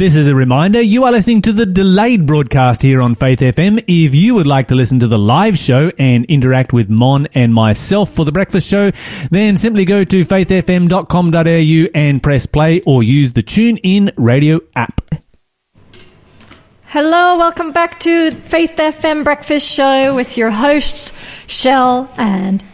This is a reminder you are listening to the delayed broadcast here on Faith FM. If you would like to listen to the live show and interact with Mon and myself for the breakfast show, then simply go to faithfm.com.au and press play or use the TuneIn radio app. Hello, welcome back to Faith FM Breakfast Show with your hosts, Shell and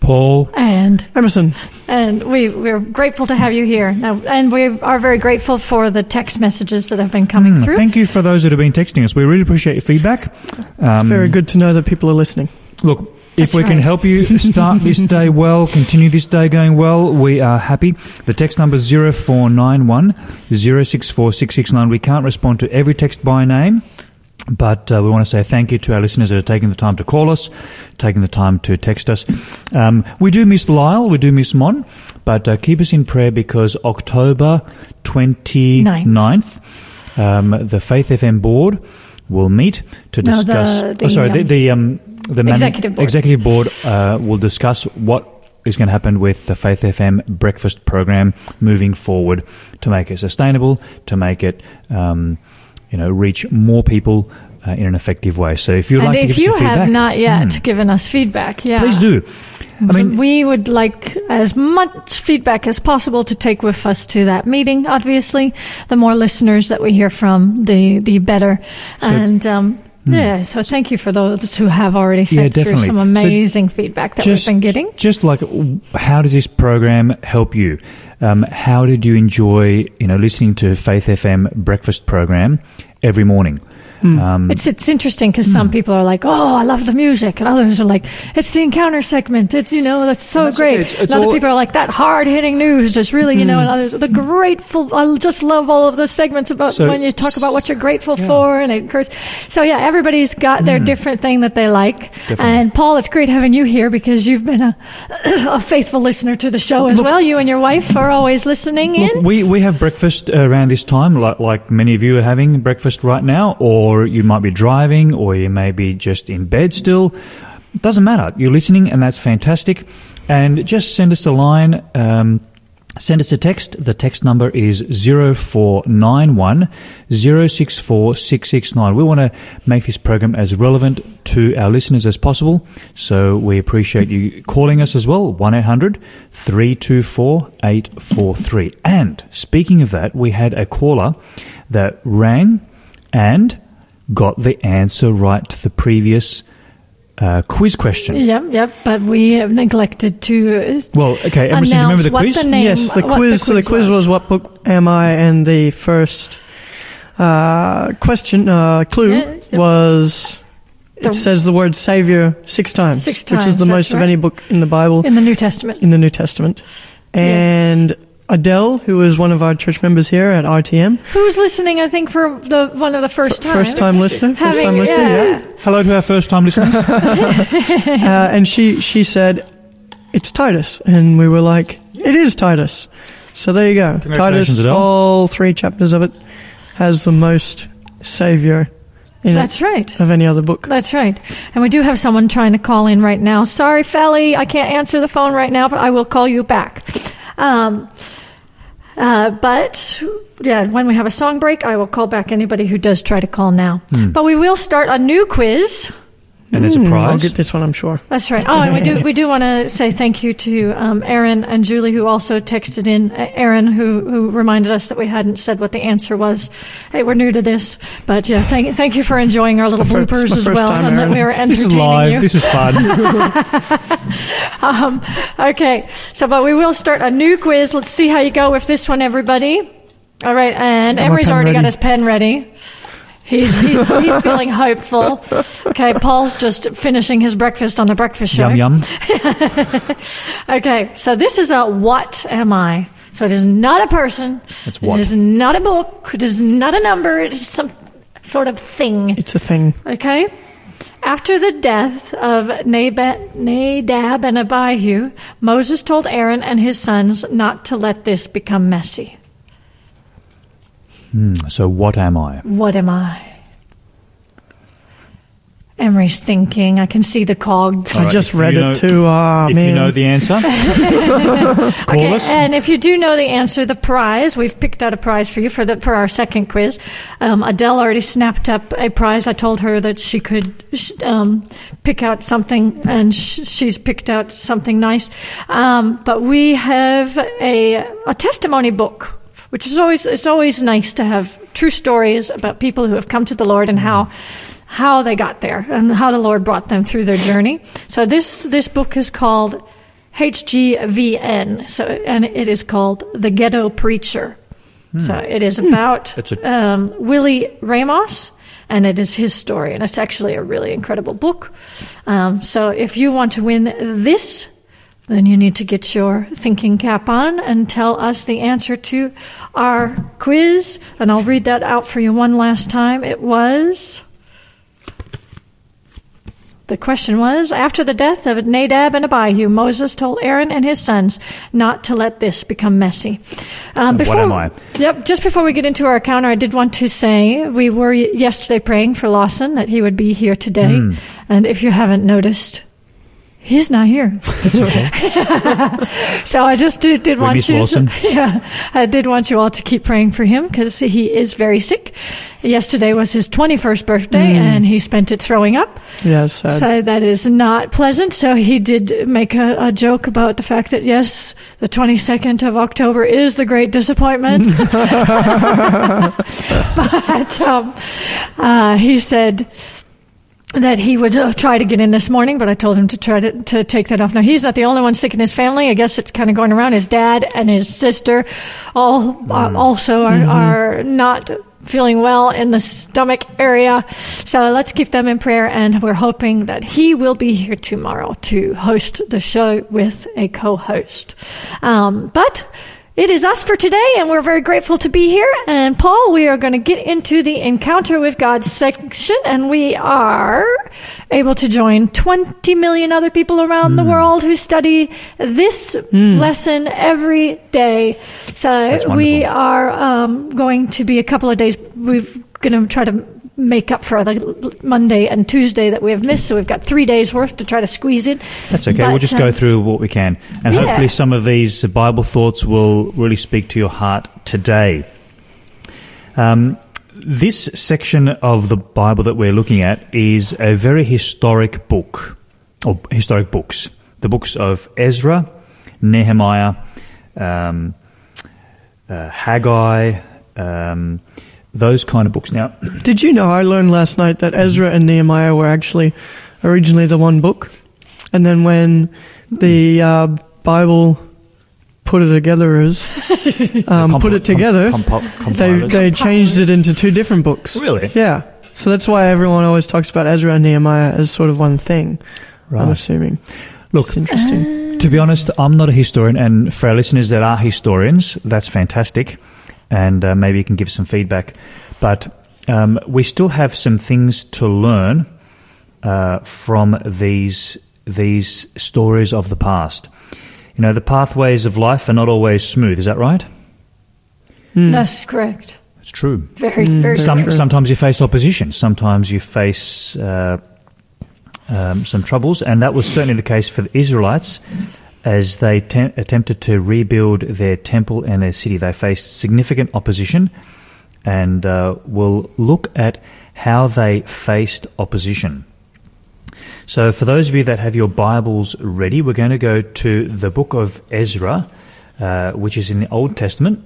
Paul. and Emerson. And we we're grateful to have you here. Now, and we are very grateful for the text messages that have been coming Hmm, through. Thank you for those that have been texting us. We really appreciate your feedback. Um, It's very good to know that people are listening. Look, if That's we can help you start this day well, continue this day going well, we are happy. The text number is 0491 064669. We can't respond to every text by name. But uh, we want to say thank you to our listeners that are taking the time to call us, taking the time to text us. Um, we do miss Lyle, we do miss Mon, but uh, keep us in prayer because October 29th, um, the Faith FM board will meet to No, the- discuss. the, oh, sorry, the, um, the, um, the man- Executive board. executive board uh, will discuss what is going to happen with the Faith FM breakfast program moving forward to make it sustainable, to make it, um, you know, reach more people uh, in an effective way. So if you'd and like to if give you us some have feedback, not yet hmm, given us feedback, yeah, please do. I mean, we would like as much feedback as possible to take with us to that meeting. Obviously, the more listeners that we hear from, the the better. So- Hmm. and um, yeah, so thank you for those who have already Yeah, sent through definitely. some So amazing feedback that just, we've been getting. Just like, how does this program help you? Um, how did you enjoy, you know, listening to Faith FM breakfast program every morning? Um, It's it's interesting because Hmm. some people are like, "Oh, I love the music," and others are like, "It's the encounter segment. It's you know that's so That's great." It's- it's other all- people are like, "That hard hitting news just really you know." And others, the grateful. I just love all of the segments about So- when you talk about what you're grateful Yeah. for, and it occurs. So yeah, everybody's got their different thing that they like. Definitely. And Paul, it's great having you here because you've been a a faithful listener to the show as well. You and your wife are always listening in. We, we have breakfast around this time, like, like many of you are having breakfast right now, or you might be driving, or you may be just in bed still. Doesn't matter. You're listening, and that's fantastic. And just send us a line. Um, Send us a text. The text number is 0491 064 669. We want to make this program as relevant to our listeners as possible. So we appreciate you calling us as well. 1 800 324 843. And speaking of that, we had a caller that rang and got the answer right to the previous uh, quiz question. Yep, yep. But we have neglected to. uh, Well, okay, Emerson, do you remember the what quiz? the name- yes, the what quiz. so the quiz was. what book am I? And the first uh, question uh, clue Yeah, yeah. was. The- It says the word Savior six times, Six which is the that's most of any book in the Bible in the New Testament. in the New Testament. And Adele, who is one of our church members here at RTM, Who's listening? I think for the one of the first times. first time listener, first Having- time listener, yeah. yeah. Hello to our first time listeners. uh, and she she said it's Titus, and we were like, it is Titus. So there you go, Titus. Adele. All three chapters of it has the most Savior in That's it right. of any other book. That's right. And we do have someone trying to call in right now. Sorry, Felly, I can't answer the phone right now, but I will call you back. Um, uh, but yeah, when we have a song break, I will call back anybody who does try to call now. Hmm. But we will start a new quiz. And there's a Hmm, I'll prize. get this one, I'm sure. That's right. Oh, and we do we do want to say thank you to um, Aaron and Julie who also texted in. Uh, Aaron who who reminded us that we hadn't said what the answer was. Hey, we're new to this, but yeah, thank thank you for enjoying our little my bloopers as well, time, and that Aaron. we were This is entertaining live. you. This is fun. Um, okay, so but we will start a new quiz. Let's see how you go with this one, everybody. All right, and Got Emery's pen already got his pen ready. He's, he's, he's feeling hopeful. Okay, Paul's just finishing his breakfast on the breakfast show. yum yum. Okay, so this is a what am I? So it is not a person. It's what? It is not a book. It is not a number. It is some sort of thing. It's a thing. Okay? After the death of Naba- Nadab and Abihu, Moses told Aaron and his sons not to let this become messy. So what am I? What am I? Emerson. Emery's thinking. I can see the cogs. All I just if you read know- it too. Ah, if man. you know the answer, call Okay, us. and if you do know the answer, the prize we've picked out a prize for you for the for our second quiz. Um, Adele already snapped up a prize. I told her that she could um, pick out something, and sh- she's picked out something nice. Um, but we have a a testimony book. Which is always it's always nice to have true stories about people who have come to the Lord and how how they got there and how the Lord brought them through their journey. So this this book is called HGVN. So and it is called The Ghetto Preacher. So it is about a- um, Willie Ramos. And it is his story, and it's actually a really incredible book. Um, so, if you want to win this, then you need to get your thinking cap on and tell us the answer to our quiz. And I'll read that out for you one last time. It was. The question was After the death of Nadab and Abihu, Moses told Aaron and his sons not to let this become messy. Um, So what am I? Yep, just before we get into our counter, I did want to say we were yesterday praying for Lawson that he would be here today. Hmm. And if you haven't noticed, he's not here. so I just did, did want miss you, Lawson. yeah, I did want you all to keep praying for him because he is very sick. Yesterday was his 21st birthday Hmm. and he spent it throwing up. Yeah. So that is not pleasant. So he did make a, a joke about the fact that yes, the 22nd of October is the great disappointment. but um, uh, he said that he would uh, try to get in this morning, but I told him to try to, to take that off. Now he's not the only one sick in his family. I guess it's kind of going around. His dad and his sister all uh, also are, are not feeling well in the stomach area. So let's keep them in prayer, and we're hoping that he will be here tomorrow to host the show with a co-host. Um, but. It is us for today, and we're very grateful to be here. And Paul, we are going to get into the encounter with God section, and we are able to join 20 million other people around the world who study this lesson every day. So we are um, going to be a couple of days. We're going to try to make up for the Monday and Tuesday that we have missed. So we've got three days worth to try to squeeze in. That's okay. But, we'll just go um, through what we can. And yeah. hopefully, some of these Bible thoughts will really speak to your heart today. Um, this section of the Bible that we're looking at is a very historic book, or historic books. The books of Ezra, Nehemiah, um, uh, Haggai, um, those kind of books. Now, Did you know I learned last night that Ezra and Nehemiah were actually originally the one book, and then when the uh, Bible put it together as um, compo- put it together, com- compo- they they changed it into two different books. Really? Yeah. So that's why everyone always talks about Ezra and Nehemiah as sort of one thing. I'm assuming. Look, It's interesting. To be honest, I'm not a historian, and for our listeners that are historians, that's fantastic, and uh, maybe you can give some feedback. But um, we still have some things to learn uh, from these these stories of the past. You know, the pathways of life are not always smooth. Is that right? That's correct. It's true. Very, very Some, true. sometimes you face opposition. Sometimes you face uh, um, some troubles, and that was certainly the case for the Israelites as they te- attempted to rebuild their temple and their city. They faced significant opposition, and uh, we'll look at how they faced opposition. So, for those of you that have your Bibles ready, we're going to go to the book of Ezra, uh, which is in the Old Testament,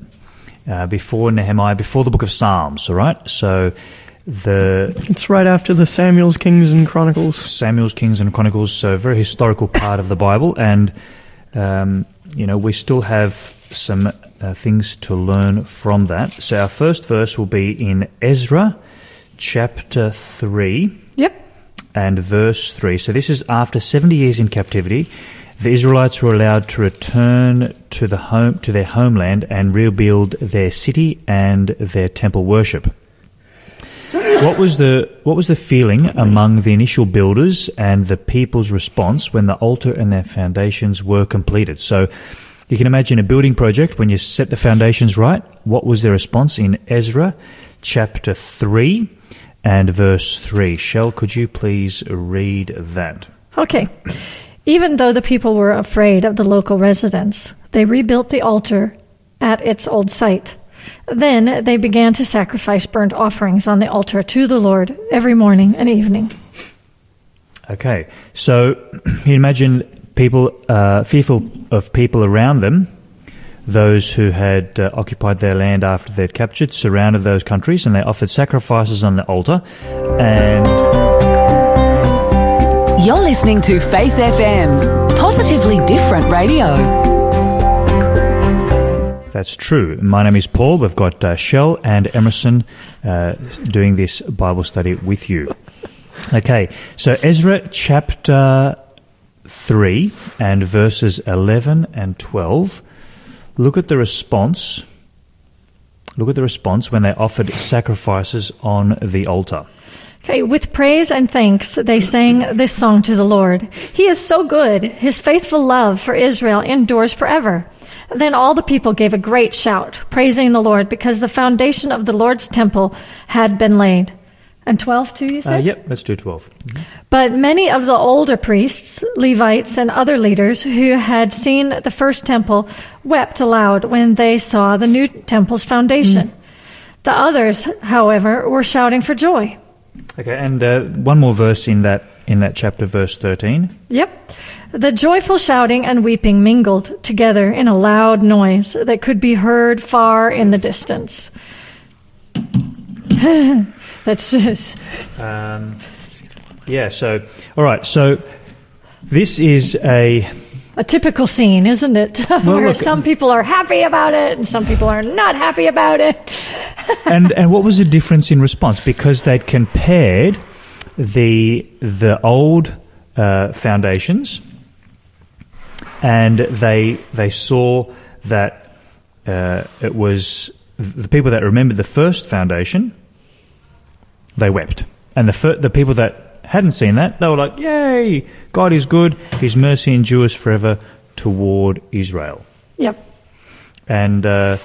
uh, before Nehemiah, before the book of Psalms. All right, so the It's right after the Samuels, Kings, and Chronicles. Samuel's, Kings, and Chronicles, so a very historical part of the Bible, and um, you know we still have some uh, things to learn from that. So our first verse will be in Ezra, chapter three Yep. and verse 3. So this is after 70 years in captivity, the Israelites were allowed to return to the home to their homeland and rebuild their city and their temple worship. What was the what was the feeling among the initial builders and the people's response when the altar and their foundations were completed? So you can imagine a building project when you set the foundations right. What was their response in Ezra chapter 3 and verse 3. Shell, could you please read that? Okay. Even though the people were afraid of the local residents, they rebuilt the altar at its old site. Then they began to sacrifice burnt offerings on the altar to the Lord every morning and evening. Okay, so you imagine people uh, fearful of people around them, those who had uh, occupied their land after they'd captured, surrounded those countries, and they offered sacrifices on the altar. And You're listening to Faith FM, positively different radio. That's true. My name is Paul. We've got uh, Shell and Emerson uh, doing this Bible study with you. Okay, so Ezra chapter 3 and verses 11 and 12. Look at the response. Look at the response when they offered sacrifices on the altar. Okay, with praise and thanks, they sang this song to the Lord. He is so good. His faithful love for Israel endures forever. Then all the people gave a great shout, praising the Lord, because the foundation of the Lord's temple had been laid. And 12 too, you Uh, said? yep, let's do 12. But many of the older priests, Levites, and other leaders who had seen the first temple wept aloud when they saw the new temple's foundation. The others, however, were shouting for joy. Okay, and uh, one more verse in that in that chapter, verse 13. Yep. The joyful shouting and weeping mingled together in a loud noise that could be heard far in the distance. That's just, Um, yeah, so, all right, so this is a. a typical scene, isn't it? Where look- some people are happy about it and some people are not happy about it. and and what was the difference in response? Because they'd compared the the old uh, foundations, and they they saw that uh, it was the people that remembered the first foundation. They wept, and the fir- the people that hadn't seen that they were like, "Yay! God is good; His mercy endures forever toward Israel." Yep. and uh,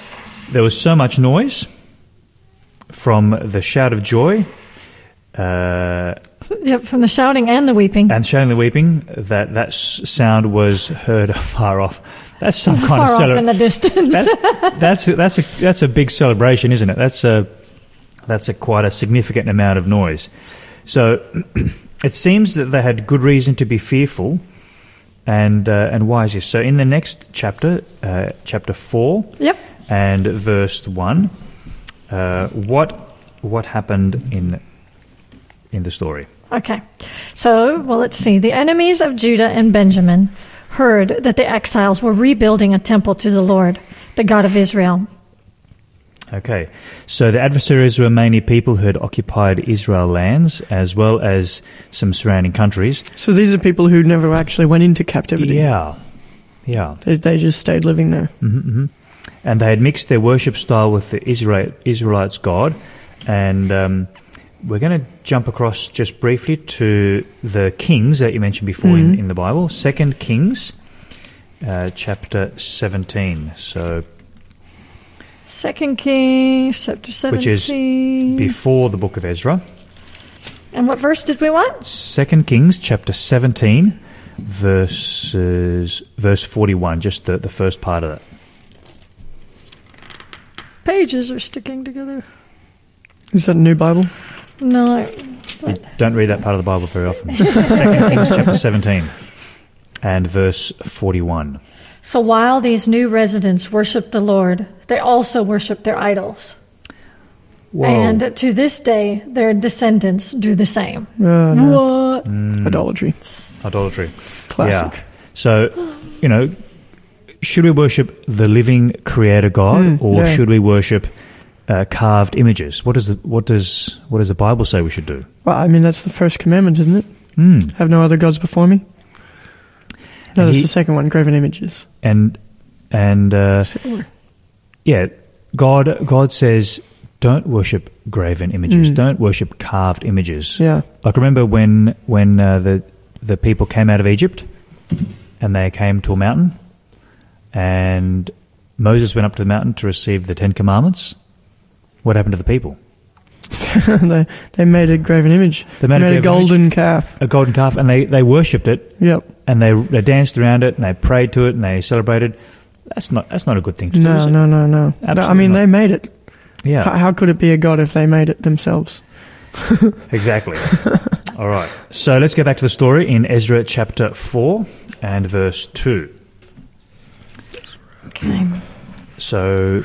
there was so much noise from the shout of joy uh, Yep, from the shouting and the weeping. and shouting and the weeping that that sound was heard far off. That's some kind far of celebration. in the distance. That's that's a, that's a that's a big celebration, isn't it? That's a that's a quite a significant amount of noise. So it seems that they had good reason to be fearful. And uh, and why is this? So in the next chapter, uh, chapter four, Yep. and verse one, uh, what what happened in in the story? Okay. So, well, let's see. The enemies of Judah and Benjamin heard that the exiles were rebuilding a temple to the Lord, the God of Israel. Okay, so the adversaries were mainly people who had occupied Israel lands as well as some surrounding countries. So these are people who never actually went into captivity. Yeah, yeah. They, they just stayed living there. hmm And they had mixed their worship style with the Israel, Israelites' God. And um, we're going to jump across just briefly to the kings that you mentioned before in, Mhm. in the Bible. Second Kings, uh, chapter 17. So Second Kings, chapter 17. Which is before the book of Ezra. and what verse did we want? Second Kings, chapter 17, verses, verse 41, just the, the first part of it. Pages are sticking together. Is that a new Bible? No. You don't read that part of the Bible very often. Second Kings chapter 17 and verse 41. So while these new residents worshiped the Lord, they also worshiped their idols. Whoa. And to this day, their descendants do the same. Uh, no. What? Mm, Idolatry. idolatry. Classic. Yeah. So, you know, should we worship the living creator God Mm, or yeah. should we worship uh, carved images? What does the what does what does the Bible say we should do? Well, I mean, that's the first commandment, isn't it? Hmm. Have no other gods before me. No, And that's he- the second one, graven images. And and uh, yeah, God God says don't worship graven images. Mm. Don't worship carved images. Yeah. Like remember when when uh, the the people came out of Egypt and they came to a mountain and Moses went up to the mountain to receive the Ten Commandments. What happened to the people? they they made a graven image. They made a graven golden calf. a golden calf, and they, they worshipped it, Yep. and they they danced around it, and they prayed to it, and they celebrated. That's not that's not a good thing to do. No, is it? no, no, no. I mean, not. they made it. Yeah, How, how could it be a god if they made it themselves? exactly. All right. So let's go back to the story in Ezra chapter four and verse two. Okay. So,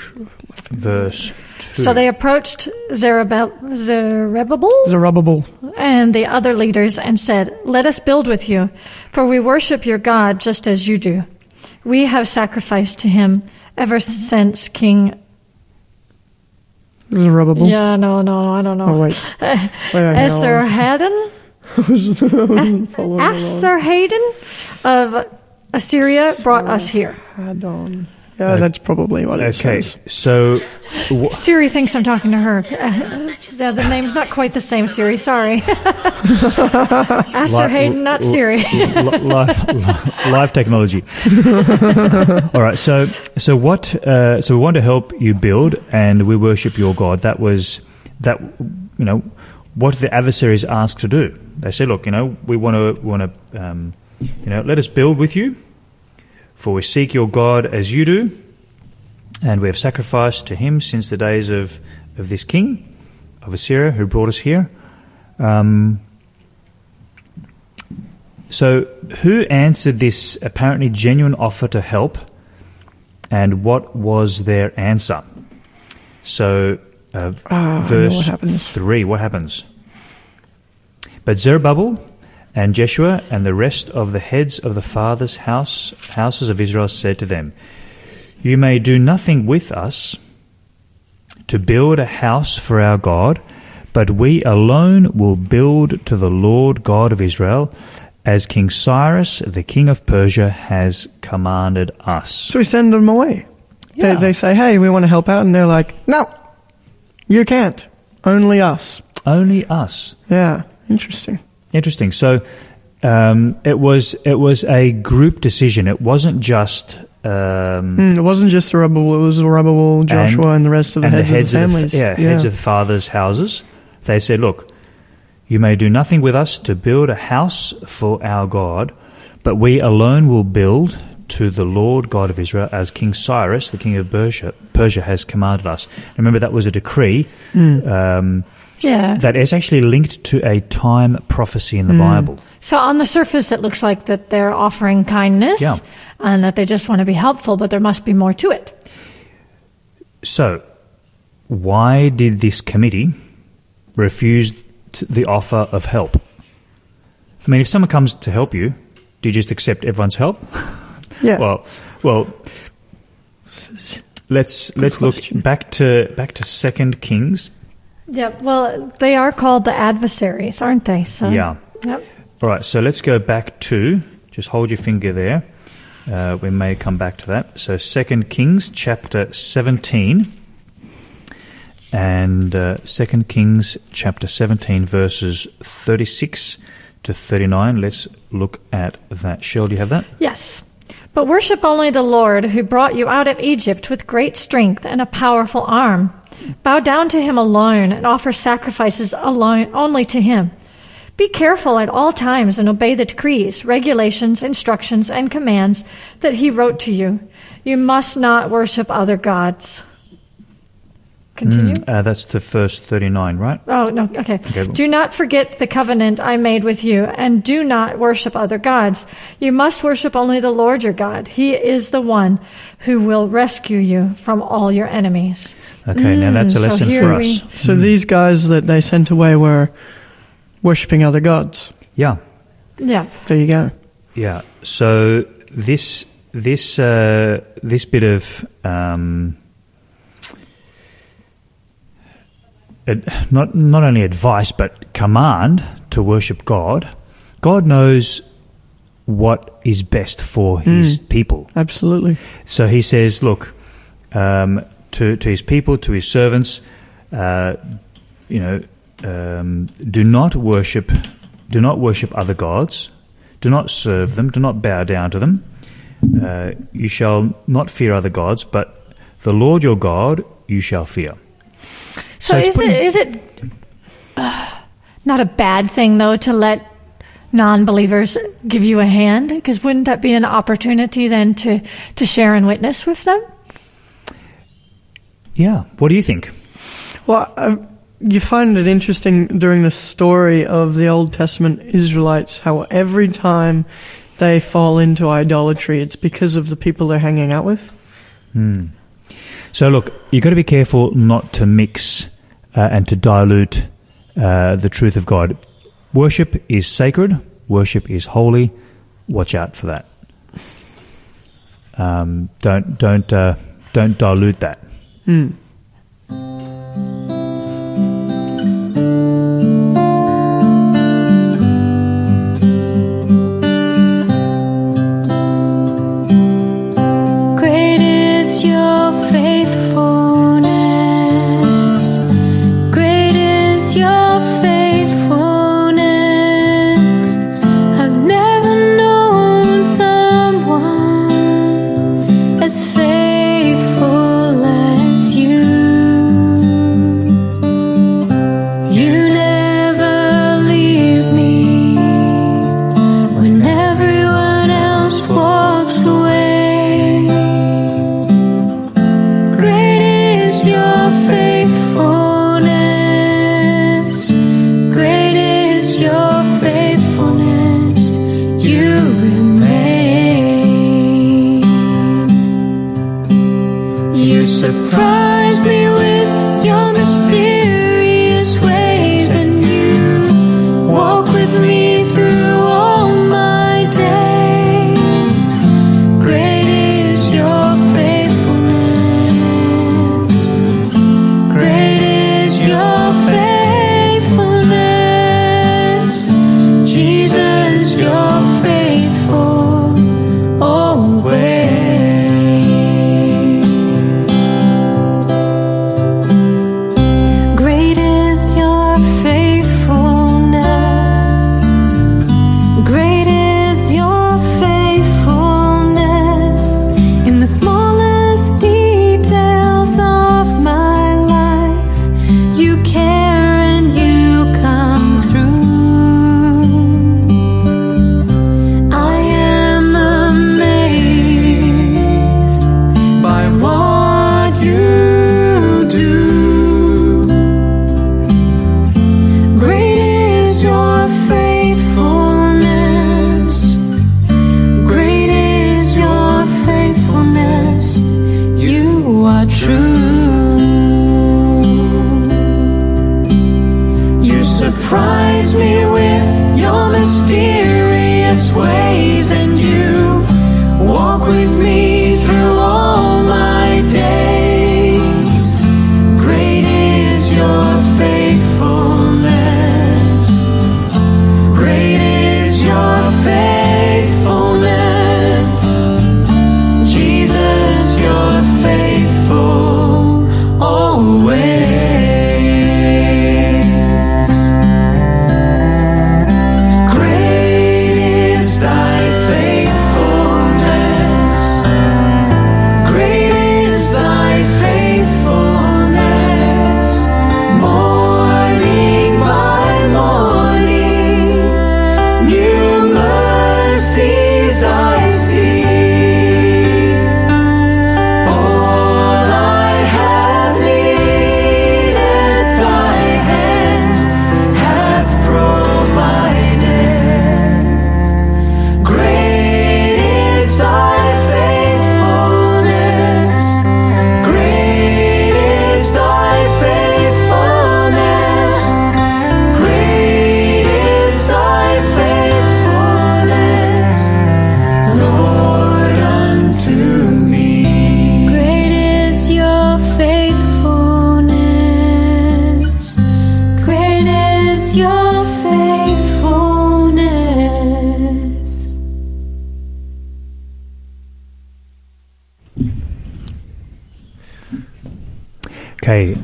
verse two. So they approached Zerubbabel, Zerubbabel Zerubbabel. and the other leaders and said, Let us build with you, for we worship your God just as you do. We have sacrificed to him ever since King. Zerubbabel. Yeah, no, no, I don't know. Oh wait. Eh, wait, wait no, Esarhaddon? Esarhaddon of Assyria brought us here. Add on. Yeah, that's probably what it okay. says. So, wh- Siri thinks I'm talking to her. yeah, the name's not quite the same, Siri. Sorry. Esarhaddon, not Siri. l- live, technology. All right. So, so what? Uh, so we want to help you build, and we worship your God. That was that. You know, what the adversaries asked to do. They said, "Look, you know, we want to want to, um, you know, let us build with you, for we seek your God as you do, and we have sacrificed to Him since the days of of this king of Assyria who brought us here." Um, so, who answered this apparently genuine offer to help, and what was their answer? So, uh, know verse what 3, what happens? But Zerubbabel and Jeshua and the rest of the heads of the fathers' house, houses of Israel said to them, You may do nothing with us to build a house for our God, but we alone will build to the Lord God of Israel, as King Cyrus, the king of Persia, has commanded us. So we send them away. Yeah. They, they say, "Hey, we want to help out," and they're like, "No, you can't. Only us." Only us. Yeah, interesting. Interesting. So um, it was it was a group decision. It wasn't just um, Hmm, it wasn't just Zerubbabel; it was Zerubbabel, Joshua, and, the rest of the and heads, the heads of the of families. the, yeah, heads of the fathers' houses. They said, "Look, you may do nothing with us to build a house for our God, but we alone will build to the Lord God of Israel, as King Cyrus, the king of Persia, Persia has commanded us." Remember, that was a decree. Hmm. Um, Yeah. that is actually linked to a time prophecy in the Hmm. Bible. So on the surface, it looks like that they're offering kindness Yeah. and that they just want to be helpful, but there must be more to it. So, why did this committee refuse the offer of help? I mean, if someone comes to help you, do you just accept everyone's help? Yeah. Well, well, let's let's look back to back to Second Kings. Yeah. Well, they are called the adversaries, aren't they? So. Yeah. Yep. All right, so let's go back to. Just hold your finger there. Uh, we may come back to that. So, Second Kings chapter seventeen, and uh, Second Kings chapter seventeen, verses thirty-six to thirty-nine. Let's look at that. Shell, do you have that? Yes. But worship only the Lord who brought you out of Egypt with great strength and a powerful arm. Bow down to him alone and offer sacrifices alone, only to him. Be careful at all times and obey the decrees, regulations, instructions, and commands that he wrote to you. You must not worship other gods. Continue. Uh, that's the first thirty-nine, right? Oh, no, okay. Okay. Do not forget the covenant I made with you, and do not worship other gods. You must worship only the Lord your God. He is the one who will rescue you from all your enemies. Okay, now that's a Mm, so lesson here for we- us. so these guys that they sent away were worshipping other gods. Yeah, Yeah. There you go. Yeah. So this this uh, this bit of um, not not only advice but command to worship God. God knows what is best for His people. Absolutely. So He says, "Look um, to to His people, to His servants, uh, you know, um, do not worship, do not worship other gods, do not serve them, do not bow down to them. Uh, you shall not fear other gods, but the Lord your God you shall fear." So, So is pretty- it is it uh, not a bad thing though to let non-believers give you a hand because wouldn't that be an opportunity then to to share and witness with them? Yeah. What do you think? Well, uh, you find it interesting during the story of the Old Testament Israelites how every time they fall into idolatry, it's because of the people they're hanging out with. So look, you've got to be careful not to mix uh, and to dilute uh, the truth of God. Worship is sacred. Worship is holy. Watch out for that. Um, don't don't uh, don't dilute that. Great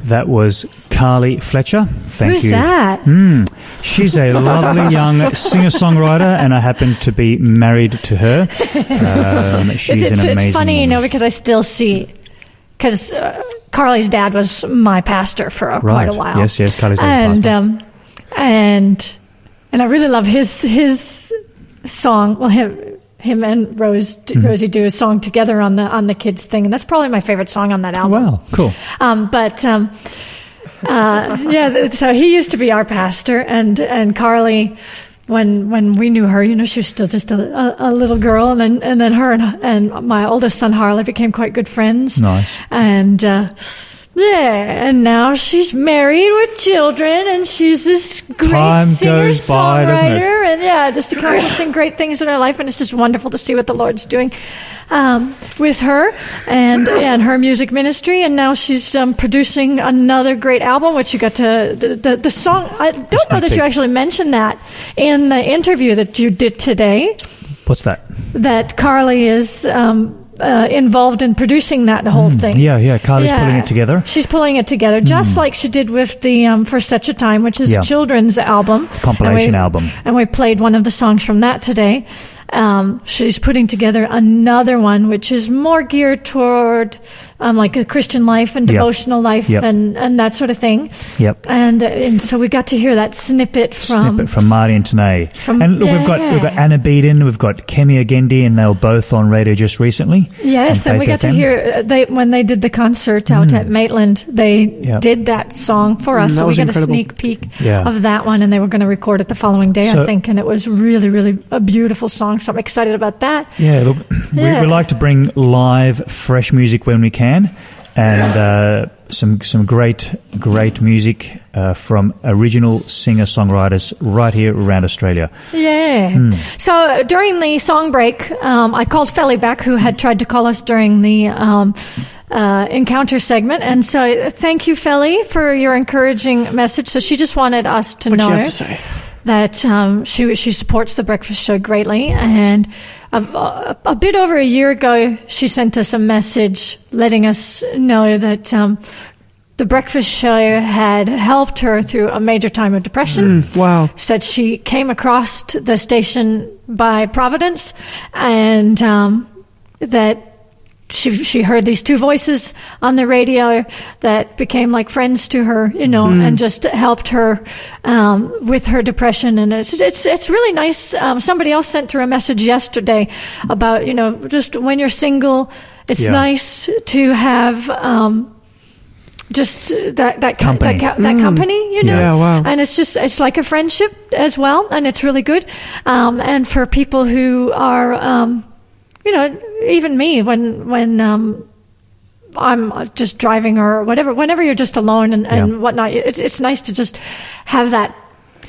that was Carly Fletcher. Thank you. Who's you. that? She's a lovely young singer-songwriter, and I happen to be married to her. Um, she's it's, it's, an amazing. it's funny, you know, because I still see, because uh, Carly's dad was my pastor for uh, quite a while. Yes, yes, Carly's dad's and pastor. um, and and I really love his his song. Well, him him and Rose Rosie do a song together on the on the kids thing, and that's probably my favorite song on that album. Wow, cool. Um, but um, uh, yeah, so he used to be our pastor, and and Carly, when when we knew her, you know, she was still just a, a, a little girl, and then and then her and, and my oldest son Harley became quite good friends. Nice. And uh, yeah, and now she's married with children, and she's this great Time singer by, songwriter and yeah, just accomplishing great things in her life, and it's just wonderful to see what the Lord's doing um, with her and and her music ministry. And now she's um, producing another great album, which you got to the the, the song. I don't know that you actually mentioned that in the interview that you did today. What's that? That Carly is. Um, uh, involved in producing that whole thing. Hmm. Yeah, yeah. Carly's Yeah. putting it together. She's pulling it together, just like she did with the um, For Such a Time, which is Yeah. a children's album. Compilation And we- album. And we played one of the songs from that today. Um, she's putting together another one, which is more geared toward um, like a Christian life and Yep. devotional life Yep. and, and that sort of thing. Yep. And, uh, and so we got to hear that snippet from. Snippet from Marty and Tanae. from- and look, we've got we've got. Anna Beeden, we've got Kemi Agendi, and they were both on radio just recently. Yes, and we Faith got to hear uh, they when they did the concert out at Maitland. They Yep. did that song for us, Mm, that so we got incredible. a sneak peek Yeah. of that one, and they were going to record it the following day, So- I think, and it was really, really a beautiful song. So I'm excited about that. Yeah, look, we, Yeah. we like to bring live, fresh music when we can, and uh, some some great, great music uh, from original singer songwriters right here around Australia. Yeah. Hmm. So uh, during the song break, um, I called Felly back, who had tried to call us during the um, uh, encounter segment, and so uh, thank you, Felly, for your encouraging message. So she just wanted us to What know. You have to say? that um, she she supports the breakfast show greatly, and a, a, a bit over a year ago, she sent us a message letting us know that. Um, the breakfast show had helped her through a major time of depression. Wow. Said she came across the station by Providence, and um, that she she heard these two voices on the radio that became like friends to her, you know, and just helped her um, with her depression. And it's it's it's really nice. Um, somebody else sent her a message yesterday about you know just when you're single, it's Yeah. nice to have. Um, just that that Company. that, that company, you know, Yeah, wow. and it's just it's like a friendship as well, and it's really good. Um, and for people who are, um, you know, even me when when um, I'm just driving or whatever, whenever you're just alone and, and Yeah. whatnot, it's it's nice to just have that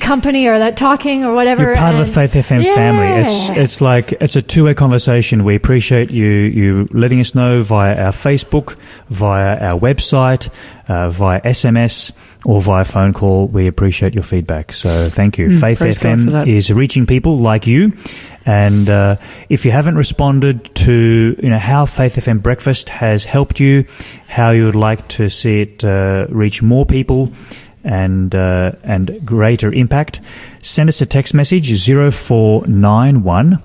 company or that talking or whatever. You're part of the Faith FM family. It's it's like it's a two way conversation. We appreciate you you letting us know via our Facebook, via our website, uh, via SMS, or via phone call. We appreciate your feedback. So thank you. Faith Mm, for FM is reaching people like you. And uh, if you haven't responded to you know how Faith FM Breakfast has helped you, how you would like to see it uh, reach more people and uh, and greater impact, send us a text message 0491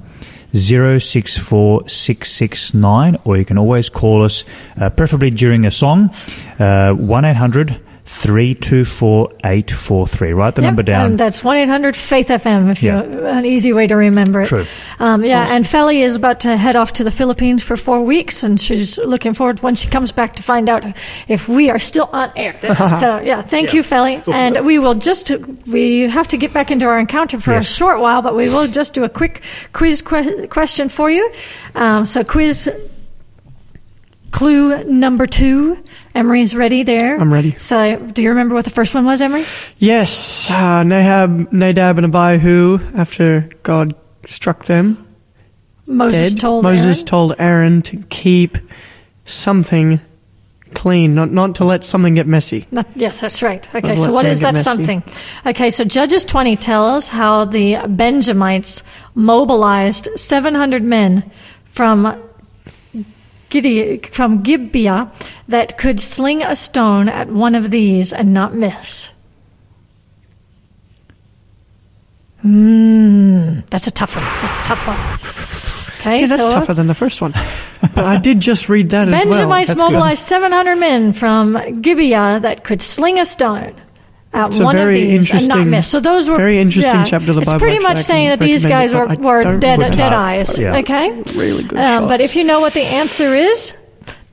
064669 or you can always call us uh, preferably during a song uh, 1 800 324 843. Write the Yep, number down. And that's 1 800 Faith FM, if Yeah. you an easy way to remember it. True. Um, yeah, and Felly is about to head off to the Philippines for four weeks, and she's looking forward when she comes back to find out if we are still on air. so, yeah, thank you, Felly. And we will just, we have to get back into our encounter for Yes. a short while, but we will just do a quick quiz que- question for you. Um, so, quiz clue number two. Emery's ready there. I'm ready. So, do you remember what the first one was, Emery? Yes, uh, Nahab, Nadab, and Abihu, after God struck them Moses dead, told Moses Aaron. told Aaron to keep something clean, not not to let something get messy. Not, yes, that's right. Okay, so what is that something something? Okay, so Judges 20 tells how the Benjamites mobilized 700 men from From Gibeah that could sling a stone at one of these and not miss. Hmm, that's a tough one. That's a tough one. Okay, Yeah, that's so tougher than the first one. but I did just read that as well. Benjamites That's good. mobilized 700 men from Gibeah that could sling a stone at It's a one very of these and not interesting- miss. So those were very interesting yeah, chapter of the it's Bible, It's pretty much saying that these guys it, were, were dead, dead up. eyes. Yeah. Okay, Really good um, but if you know what the answer is,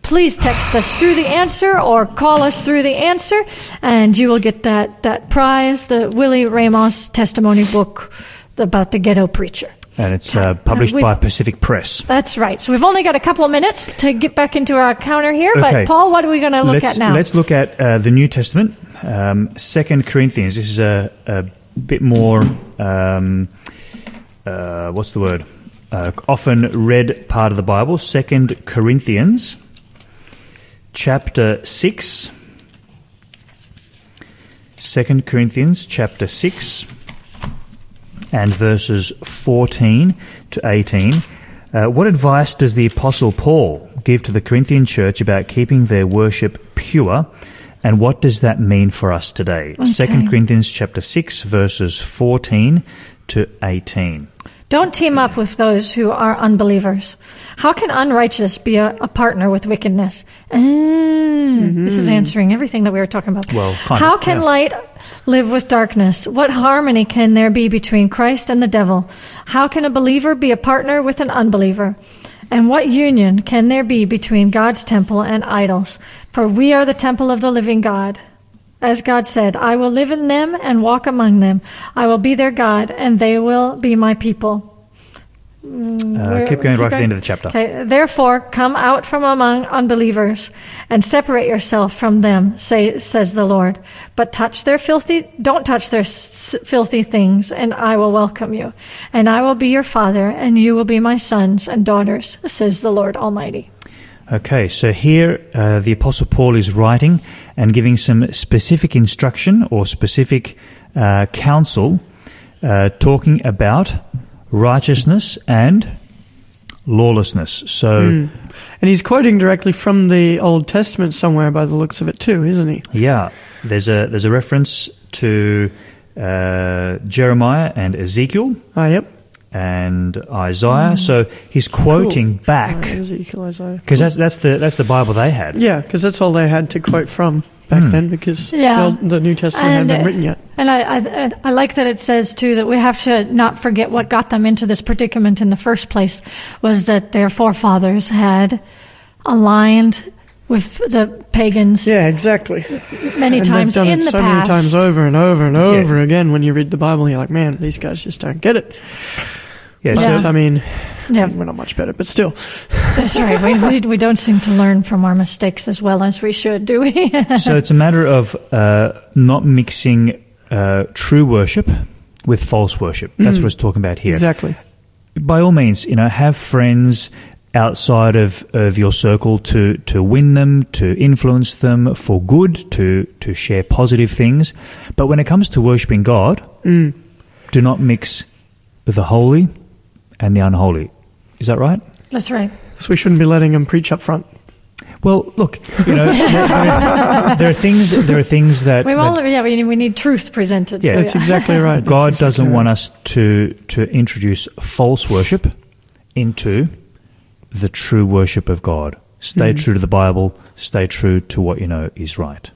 please text us through the answer or call us through the answer, and you will get that, that prize, the Willie Ramos testimony book about the ghetto preacher. And it's uh, published we- by Pacific Press. That's right. So we've only got a couple of minutes to get back into our counter here. Okay. But Paul, what are we going to look let's, at now? Let's look at uh, the New Testament, um, Second Corinthians. This is a, a bit more, um, uh, what's the word? Uh, often read part of the Bible. Second Corinthians, chapter six. Second Corinthians, chapter six, and verses fourteen to eighteen. Uh, what advice does the Apostle Paul give to the Corinthian church about keeping their worship pure, and what does that mean for us today? Second Corinthians chapter six, verses fourteen to eighteen. Don't team up with those who are unbelievers. How can unrighteous be a, a partner with wickedness? Ah, This is answering everything that we were talking about. Well, How of, can yeah. light live with darkness? What harmony can there be between Christ and the devil? How can a believer be a partner with an unbeliever? And what union can there be between God's temple and idols? For we are the temple of the living God. As God said, I will live in them and walk among them. I will be their God, and they will be my people. Uh, keep going right to the end of the chapter. Okay. Therefore, come out from among unbelievers and separate yourself from them, say, says the Lord. But touch their filthy, don't touch their s- filthy things, and I will welcome you. And I will be your father, and you will be my sons and daughters, says the Lord Almighty. Okay, so here uh, the Apostle Paul is writing and giving some specific instruction or specific uh, counsel, uh, talking about righteousness and lawlessness. So, And he's quoting directly from the Old Testament somewhere by the looks of it too, isn't he? yeah, there's a there's a reference to uh, Jeremiah and Ezekiel Ah, yep. And Isaiah. So he's quoting Cool. back Alright, Ezekiel, Isaiah. because that's that's the that's the Bible they had. Yeah, because that's all they had to quote from back Hmm. then because Yeah. the, New Testament hadn't been written yet. And I, I, I like that it says too that we have to not forget what got them into this predicament in the first place was that their forefathers had aligned with the pagans Yeah, exactly. many and times they've done in it the so past. many times over and over and over again. When you read the Bible, you're like, man, these guys just don't get it. Yeah, Yeah. But I mean, Yeah, we're not much better, but still. that's right. We, we, we don't seem to learn from our mistakes as well as we should, do we? so it's a matter of uh, not mixing uh, true worship with false worship. That's what it's talking about here. Exactly. By all means, you know, have friends outside of, of your circle to, to win them, to influence them for good, to, to share positive things. But when it comes to worshipping God, mm. do not mix the holy and the unholy. Is that right? that's right. So we shouldn't be letting them preach up front. Well, look, you know, there, there- there are things. There are things that, We that all, yeah, we need, we need truth presented. Yeah. so That's exactly right. God That's doesn't exactly want us to to introduce false worship into the true worship of God. Stay true to the Bible. Stay true to what you know is right.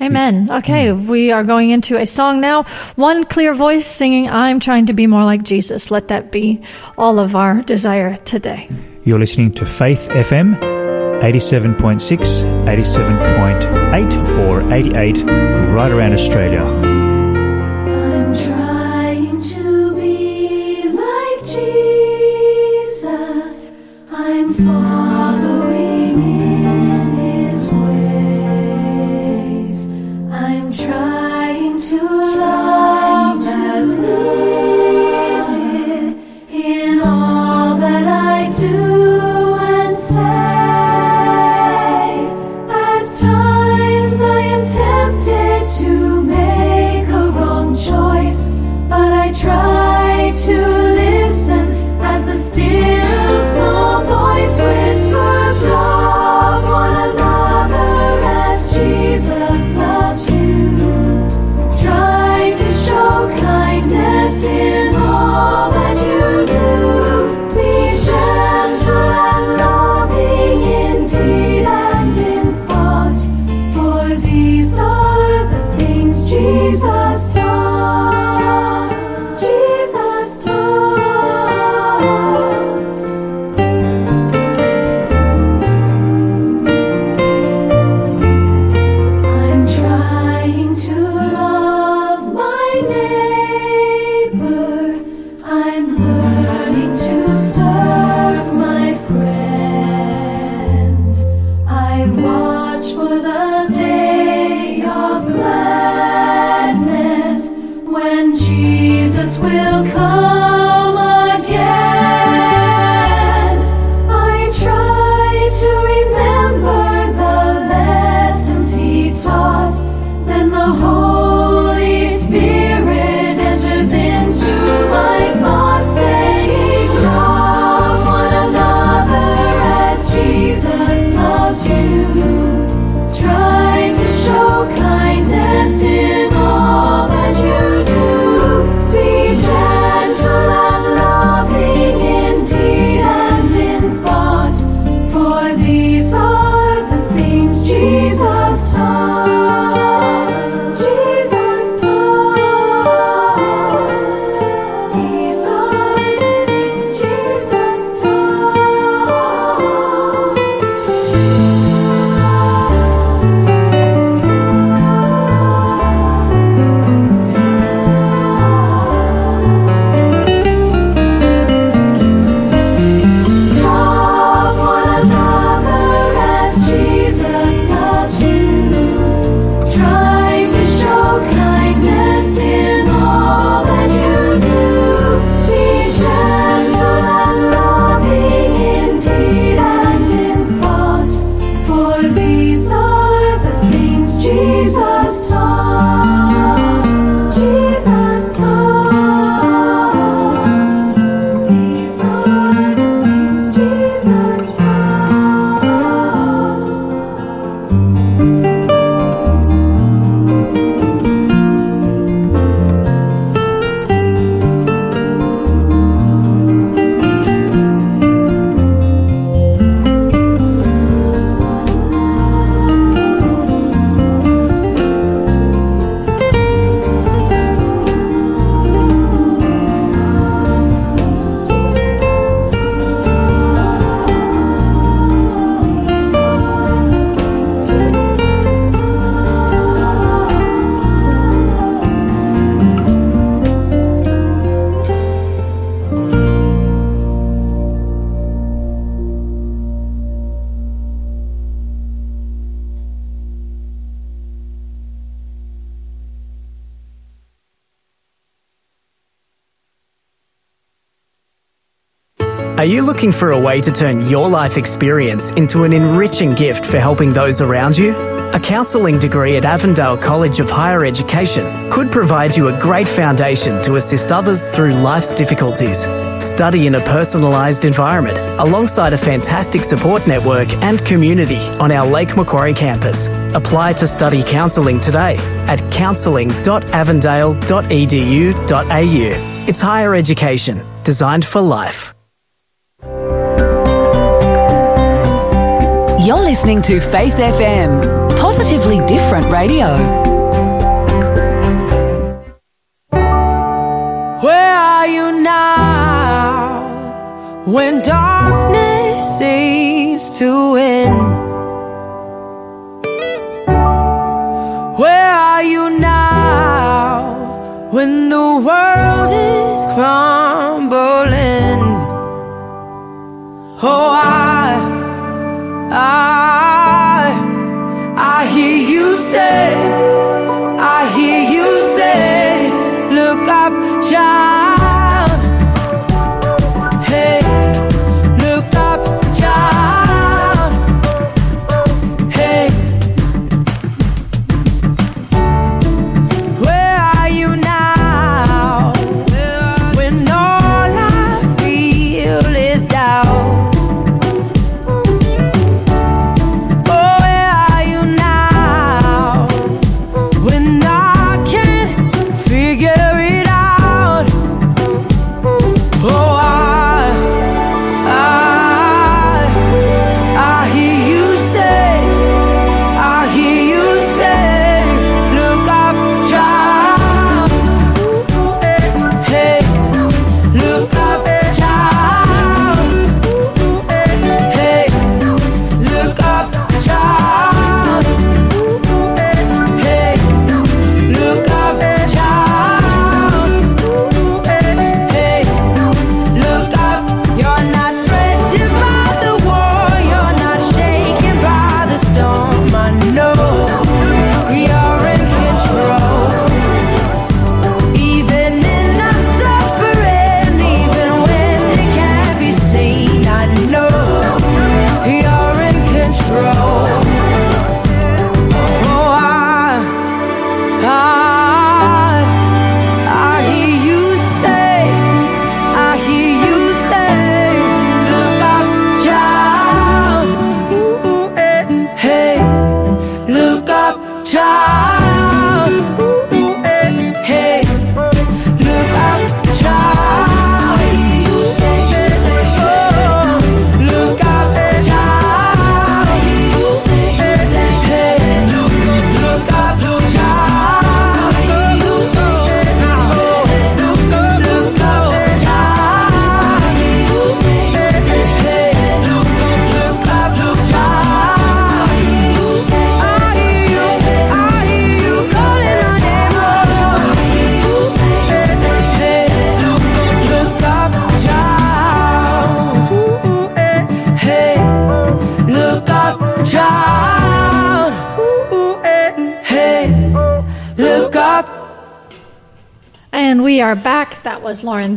Amen. Okay, Hmm. we are going into a song now. One clear voice singing, I'm trying to be more like Jesus. Let that be all of our desire today. You're listening to Faith FM, 87.6, 87.8, or 88, right around Australia. Looking for a way to turn your life experience into an enriching gift for helping those around you? A counselling degree at Avondale College of Higher Education could provide you a great foundation to assist others through life's difficulties. Study in a personalised environment alongside a fantastic support network and community on our Lake Macquarie campus. Apply to study counselling today at counselling.avondale.edu.au. It's higher education designed for life. You're listening to Faith FM, positively different radio. Where are you now when darkness seems to win? Where are you now when the world is crumbling? Oh, I, say,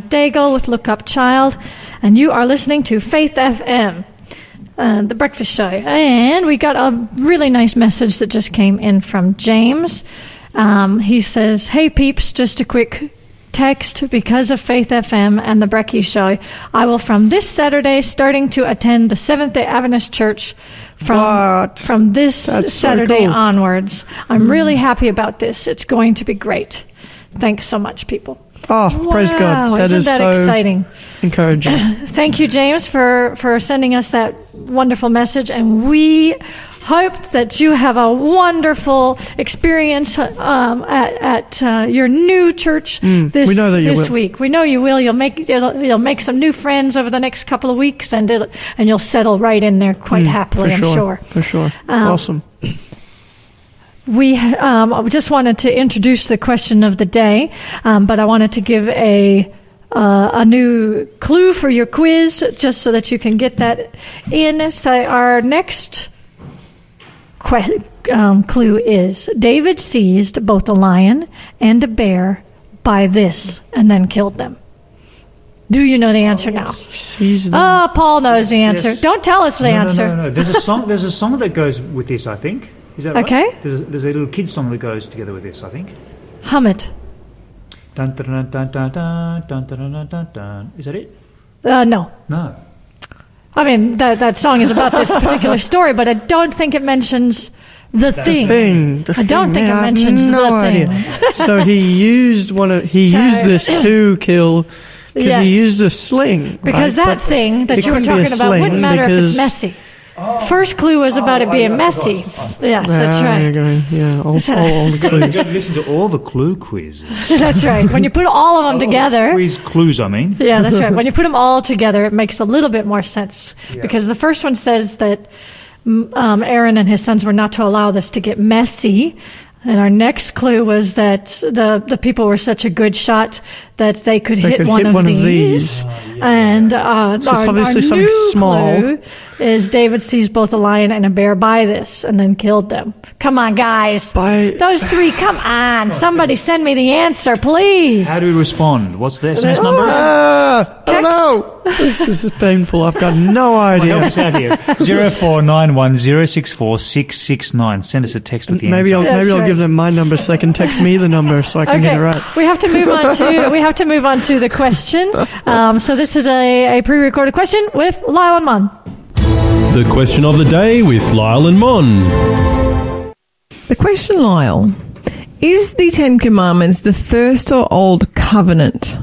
Daigle with Look Up Child. And you are listening to Faith FM, uh, the breakfast show. And we got a really nice message that just came in from James. Um, he says, Hey peeps, just a quick text because of Faith FM and the Brecky Show. I will from this Saturday starting to attend the Seventh day Adventist Church from What? from this That's so Saturday cool. onwards. I'm really happy about this. It's going to be great. Thanks so much, people. Oh, praise God. That isn't is that so exciting? encouraging. Thank you, James, for, for sending us that wonderful message. And we hope that you have a wonderful experience um, at, at uh, your new church this, Mm, we know that you this will. week. We know you will. You'll make it'll, you'll make some new friends over the next couple of weeks, and it'll, and you'll settle right in there quite happily. Mm, I'm sure. sure. For sure. Um, awesome. We um, just wanted to introduce the question of the day, um, but I wanted to give a uh, a new clue for your quiz, just so that you can get that in. So our next que- um, clue is: David seized both a lion and a bear by this, and then killed them. Do you know the answer now? Oh, Paul knows the answer. Yes. Don't tell us the no, answer. No, no, no. There's a song. There's a song that goes with this. I think. Is that right? Okay. There's a, there's a little kid song that goes together with this. I think. Hum it. Dun, dun, dun, dun, dun, dun, dun, dun, dun. Is that it? Uh, no. No. I mean, that, that song is about this particular story, but I don't think it mentions the thing. thing. The I don't thing, think man, it mentions no the idea. thing. so he used one of he So- used this to kill because Yes. he used a sling. Because right? that But thing that you were couldn't be a talking about wouldn't matter if it's because- messy. First clue was about it being messy. Yes, that's right. go. Yeah, all, all, all the clues. got listen to all the clue quizzes. That's right. When you put all of them together. Quiz clues. I mean. Yeah, that's right. When you put them all together, it makes a little bit more sense. Because the first one says that mm, um, Aaron and his sons were not to allow this to get messy. And our next clue was that the, the people were such a good shot that they could They hit, could one, hit of one of these. these. And uh, So it's our, obviously our something new small. clue is David sees both a lion and a bear by this and then killed them. Come on, guys. By Those three, come on. Somebody send me the answer, please. How do we respond? What's the SMS number? Ah, I don't know. This, this is painful. I've got no Help idea. us out here. Zero four nine one zero six four six six nine. Send us a text with the Maybe answer. I'll That's maybe I'll give them my number so they can text me the number so I can get it right. We have to move on to we have to move on to the question. Um, so this is a, a pre-recorded question with Lyle and Mon. The question of the day with Lyle and Mon. The question, Lyle, is the Ten Commandments the first or old covenant?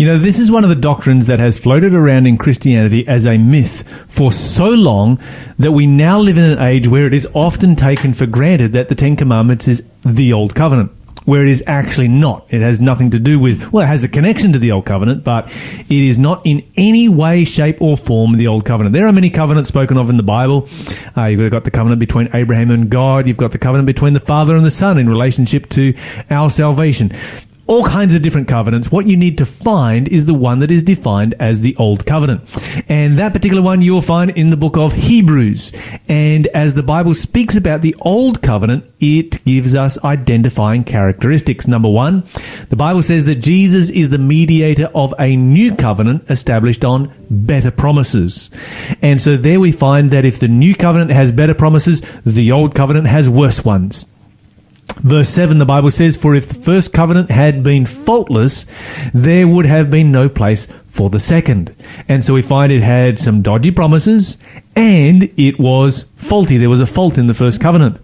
You know, this is one of the doctrines that has floated around in Christianity as a myth for so long that we now live in an age where it is often taken for granted that the Ten Commandments is the Old Covenant. Where it is actually not. It has nothing to do with, well, it has a connection to the Old Covenant, but it is not in any way, shape, or form the Old Covenant. There are many covenants spoken of in the Bible. Uh, you've got the covenant between Abraham and God. You've got the covenant between the Father and the Son in relationship to our salvation all kinds of different covenants. What you need to find is the one that is defined as the Old Covenant. And that particular one you'll find in the book of Hebrews. And as the Bible speaks about the Old Covenant, it gives us identifying characteristics. Number one, the Bible says that Jesus is the mediator of a new covenant established on better promises. And so there we find that if the new covenant has better promises, the old covenant has worse ones. Verse 7, the Bible says, For if the first covenant had been faultless, there would have been no place for the second. And so we find it had some dodgy promises and it was faulty. There was a fault in the first covenant.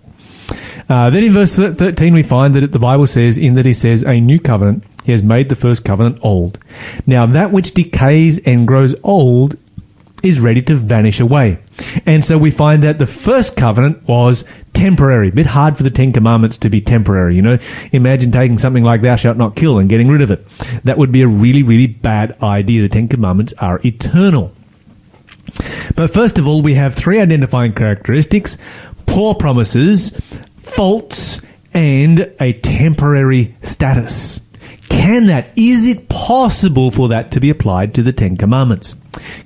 Uh, then in verse 13, we find that the Bible says, in that he says, a new covenant, he has made the first covenant old. Now that which decays and grows old is ready to vanish away. And so we find that the first covenant was temporary. A bit hard for the Ten Commandments to be temporary, you know. Imagine taking something like thou shalt not kill and getting rid of it. That would be a really, really bad idea. The Ten Commandments are eternal. But first of all, we have three identifying characteristics poor promises, faults, and a temporary status. Can that, is it possible for that to be applied to the Ten Commandments?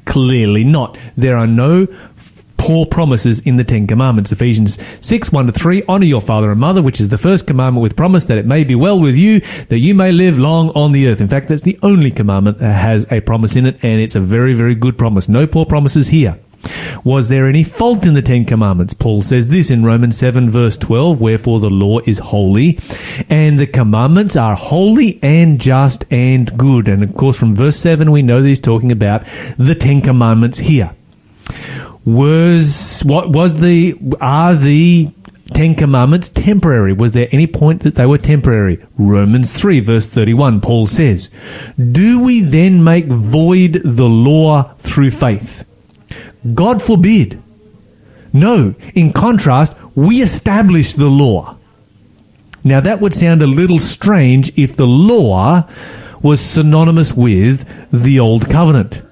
Clearly not. There are no poor promises in the Ten Commandments. Ephesians 6, 1 to 3, honor your father and mother, which is the first commandment with promise that it may be well with you, that you may live long on the earth. In fact, that's the only commandment that has a promise in it, and it's a very, very good promise. No poor promises here. Was there any fault in the Ten Commandments? Paul says this in Romans 7 verse 12, wherefore the law is holy, and the commandments are holy and just and good. And of course from verse 7 we know that he's talking about the Ten Commandments here. Was, what was the, are the Ten Commandments temporary? Was there any point that they were temporary? Romans 3 verse 31, Paul says, Do we then make void the law through faith? God forbid. No, in contrast, we establish the law. Now that would sound a little strange if the law was synonymous with the Old Covenant.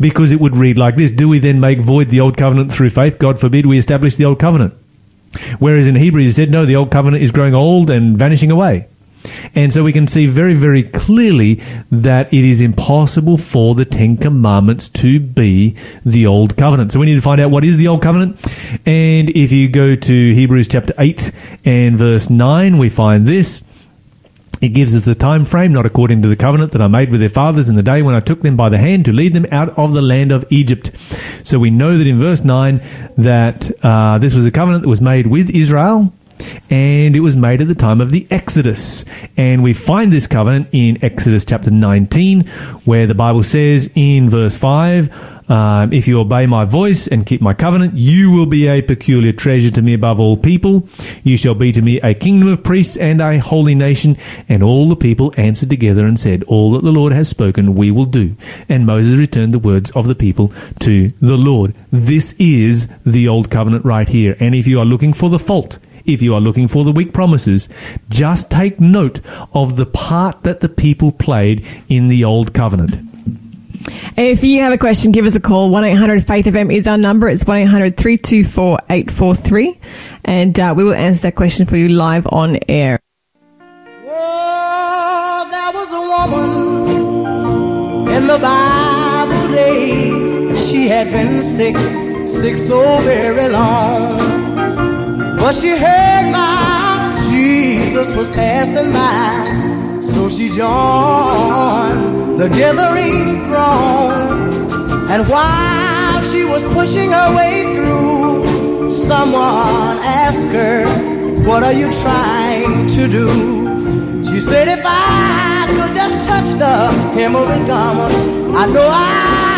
Because it would read like this Do we then make void the Old Covenant through faith? God forbid we establish the Old Covenant. Whereas in Hebrews it said, No, the Old Covenant is growing old and vanishing away. And so we can see very, very clearly that it is impossible for the Ten Commandments to be the Old Covenant. So we need to find out what is the Old Covenant. And if you go to Hebrews chapter 8 and verse 9, we find this. It gives us the time frame, not according to the covenant that I made with their fathers in the day when I took them by the hand to lead them out of the land of Egypt. So we know that in verse 9 that uh, this was a covenant that was made with Israel and it was made at the time of the Exodus. And we find this covenant in Exodus chapter 19, where the Bible says in verse 5, um, if you obey my voice and keep my covenant, you will be a peculiar treasure to me above all people. You shall be to me a kingdom of priests and a holy nation. And all the people answered together and said, All that the Lord has spoken, we will do. And Moses returned the words of the people to the Lord. This is the old covenant right here. And if you are looking for the fault, if you are looking for the weak promises, just take note of the part that the people played in the old covenant. If you have a question, give us a call. 1 800 Faith FM is our number. It's 1 800 324 843. And uh, we will answer that question for you live on air. Oh, there was a woman in the Bible days. She had been sick, sick so very long. But she heard my Jesus was passing by, so she joined the gathering throng. And while she was pushing her way through, someone asked her, What are you trying to do? She said, If I could just touch the hem of his garment, I know I'll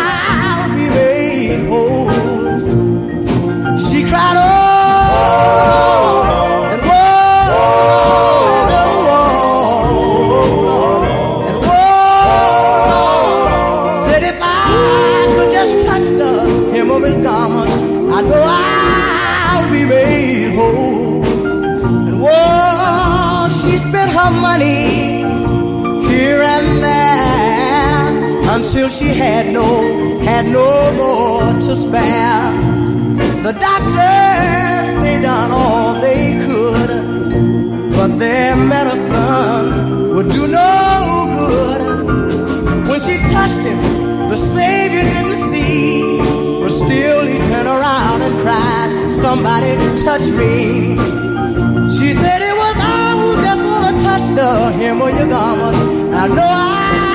until she had no, had no more to spare. The doctors, they done all they could, but their medicine would do no good. When she touched him, the Savior didn't see, but still he turned around and cried, Somebody touch me. She said it was I who just wanna touch the hem of your garment. I know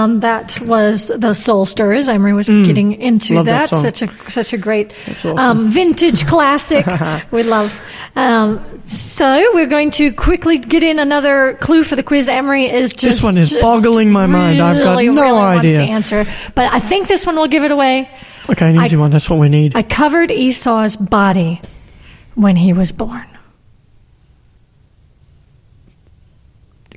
Um, that was the Soul Stirrers. Emery was getting into Mm. that song. Such a such a great awesome. um, vintage classic. we love. Um, so we're going to quickly get in another clue for the quiz. Emery is just This one is boggling my mind. I've got no really idea. to answer, but I think this one will give it away. Okay, an easy I- one. That's what we need. I covered Esau's body when he was born.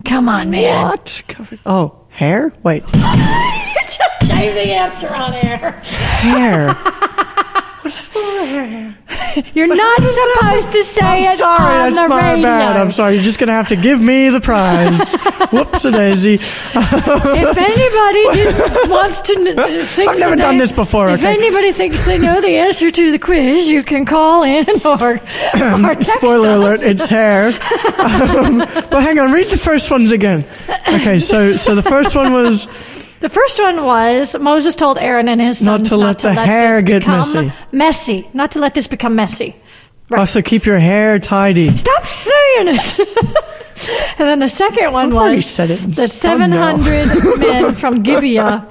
Come on, man. What? Covered- Oh, hair? Wait, You just gave the answer on air. hair. What's wrong with hair? You're not supposed to say I'm it sorry, on that's the my radio. bad. I'm sorry. You're just gonna have to give me the prize. Whoops a daisy. if anybody wants to, thinks I've never done they- this before, If okay? anybody thinks they know the answer to the quiz, you can call in or, or text Spoiler us. alert, it's hair. um, but hang on, read the first ones again. Okay, so so the first one was The first one was Moses told Aaron and his sons Not to let the hair this get messy. Messy, not to let this become messy. Right. also keep your hair tidy. Stop saying it. and then the second one I've was said it. that It's 700 men from Gibeah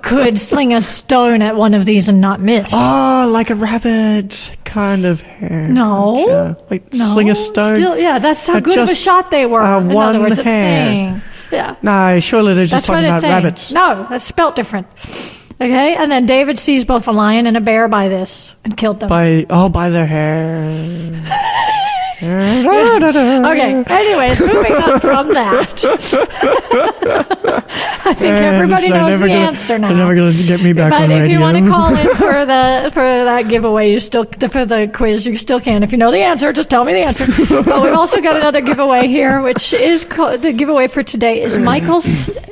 could sling a stone at one of these and not miss. Oh, like a rabbit kind of hair. No. Like No, sling a stone. Still, yeah, that's how good of a shot they were. uh, In other words, it's hair. saying. Yeah. No, surely they're just That's talking about saying. rabbits. No, that's spelt different. Okay, and then David sees both a lion and a bear by this and killed them. By oh, by their hair. okay. Anyways, moving on from that, I think Yeah, everybody knows the gonna- answer now. They're never going to get me back but on if radio. you want to call in for the for that giveaway, you still for the quiz, you still can. If you know the answer, just tell me the answer. but we've also got another giveaway here, which is co- the giveaway for today is Michael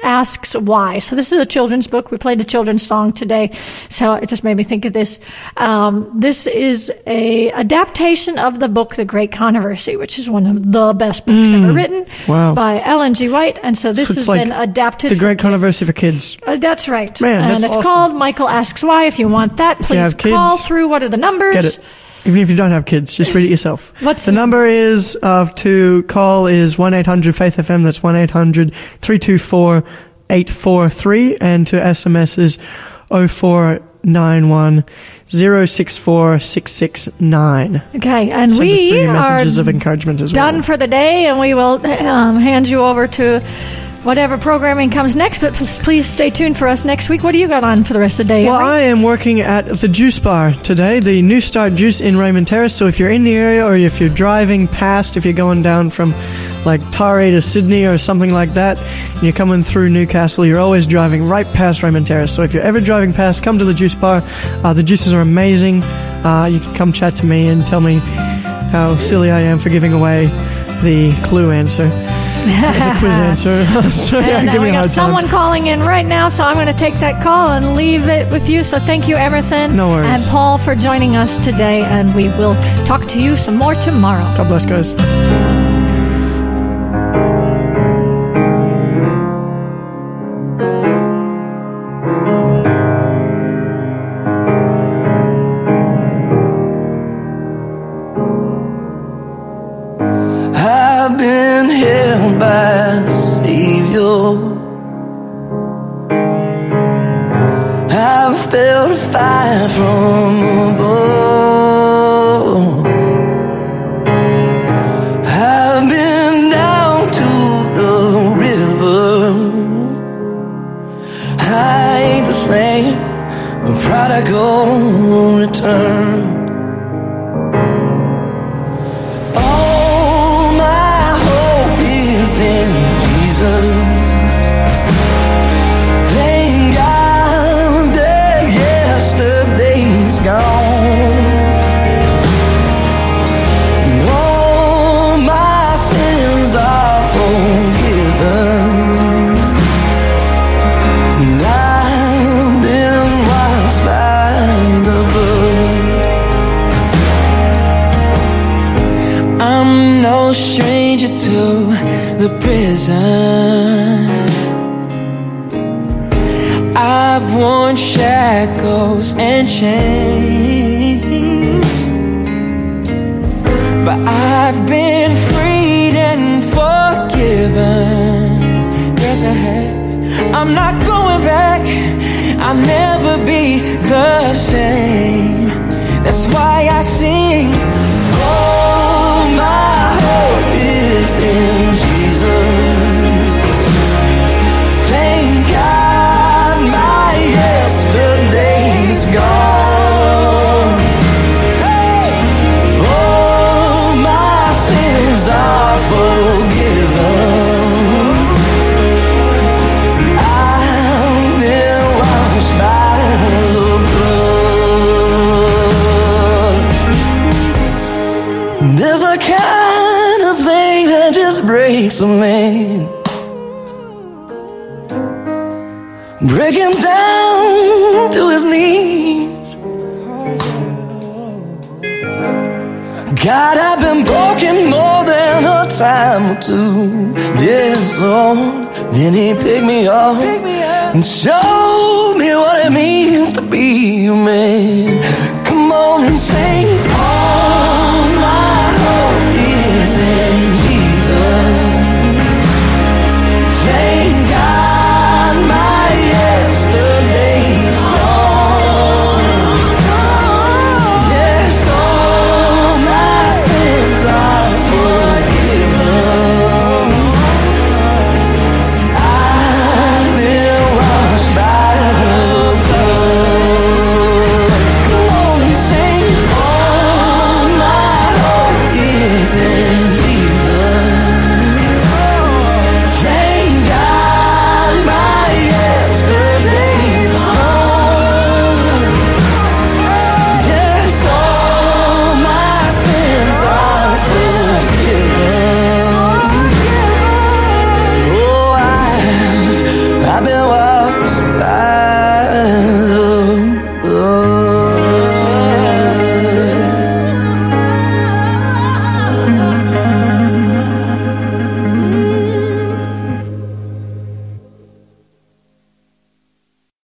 asks why. So this is a children's book. We played a children's song today, so it just made me think of this. Um, this is a adaptation of the book The Great Controversy, which is one of the best books Mm. ever written Wow. by Ellen G. White, and so this So has like been adapted. the great controversy for kids. uh, that's right. Man, and that's it's awesome. called Michael Asks Why. If you want that, please have call through. What are the numbers? Get it. Even if you don't have kids, just read it yourself. What's the number is uh, to call is one eight hundred Faith FM. That's 1-800-324-843. and to SMS is 0491 064 669. Okay, and Send us we through your are of encouragement as done well. for the day, and we will um, hand you over to whatever programming comes next. But please, stay tuned for us next week. What do you got on for the rest of the day? Well? I am working at the Juice Bar today, the New Start Juice in Raymond Terrace. So if you're in the area or if you're driving past, if you're going down from like Taree to Sydney or something like that, and you're coming through Newcastle, you're always driving right past Raymond Terrace. So if you're ever driving past, come to the Juice Bar. Uh, the juices are amazing. Uh, you can come chat to me and tell me how silly I am for giving away the clue answer. the quiz answer. so, yeah, and uh, we got hard time. someone calling in right now, so I'm going to take that call and leave it with you. So thank you, Emerson No worries. and Paul, for joining us today, and we will talk to you some more tomorrow. God bless, guys. I've been held by the Savior. I've felt fire from above. Prison. I've worn shackles and chains, but I've been freed and forgiven. Yes, I have. I'm not going back. I'll never be the same. Then he picked me up and showed me what it means to be a man. Come on and sing.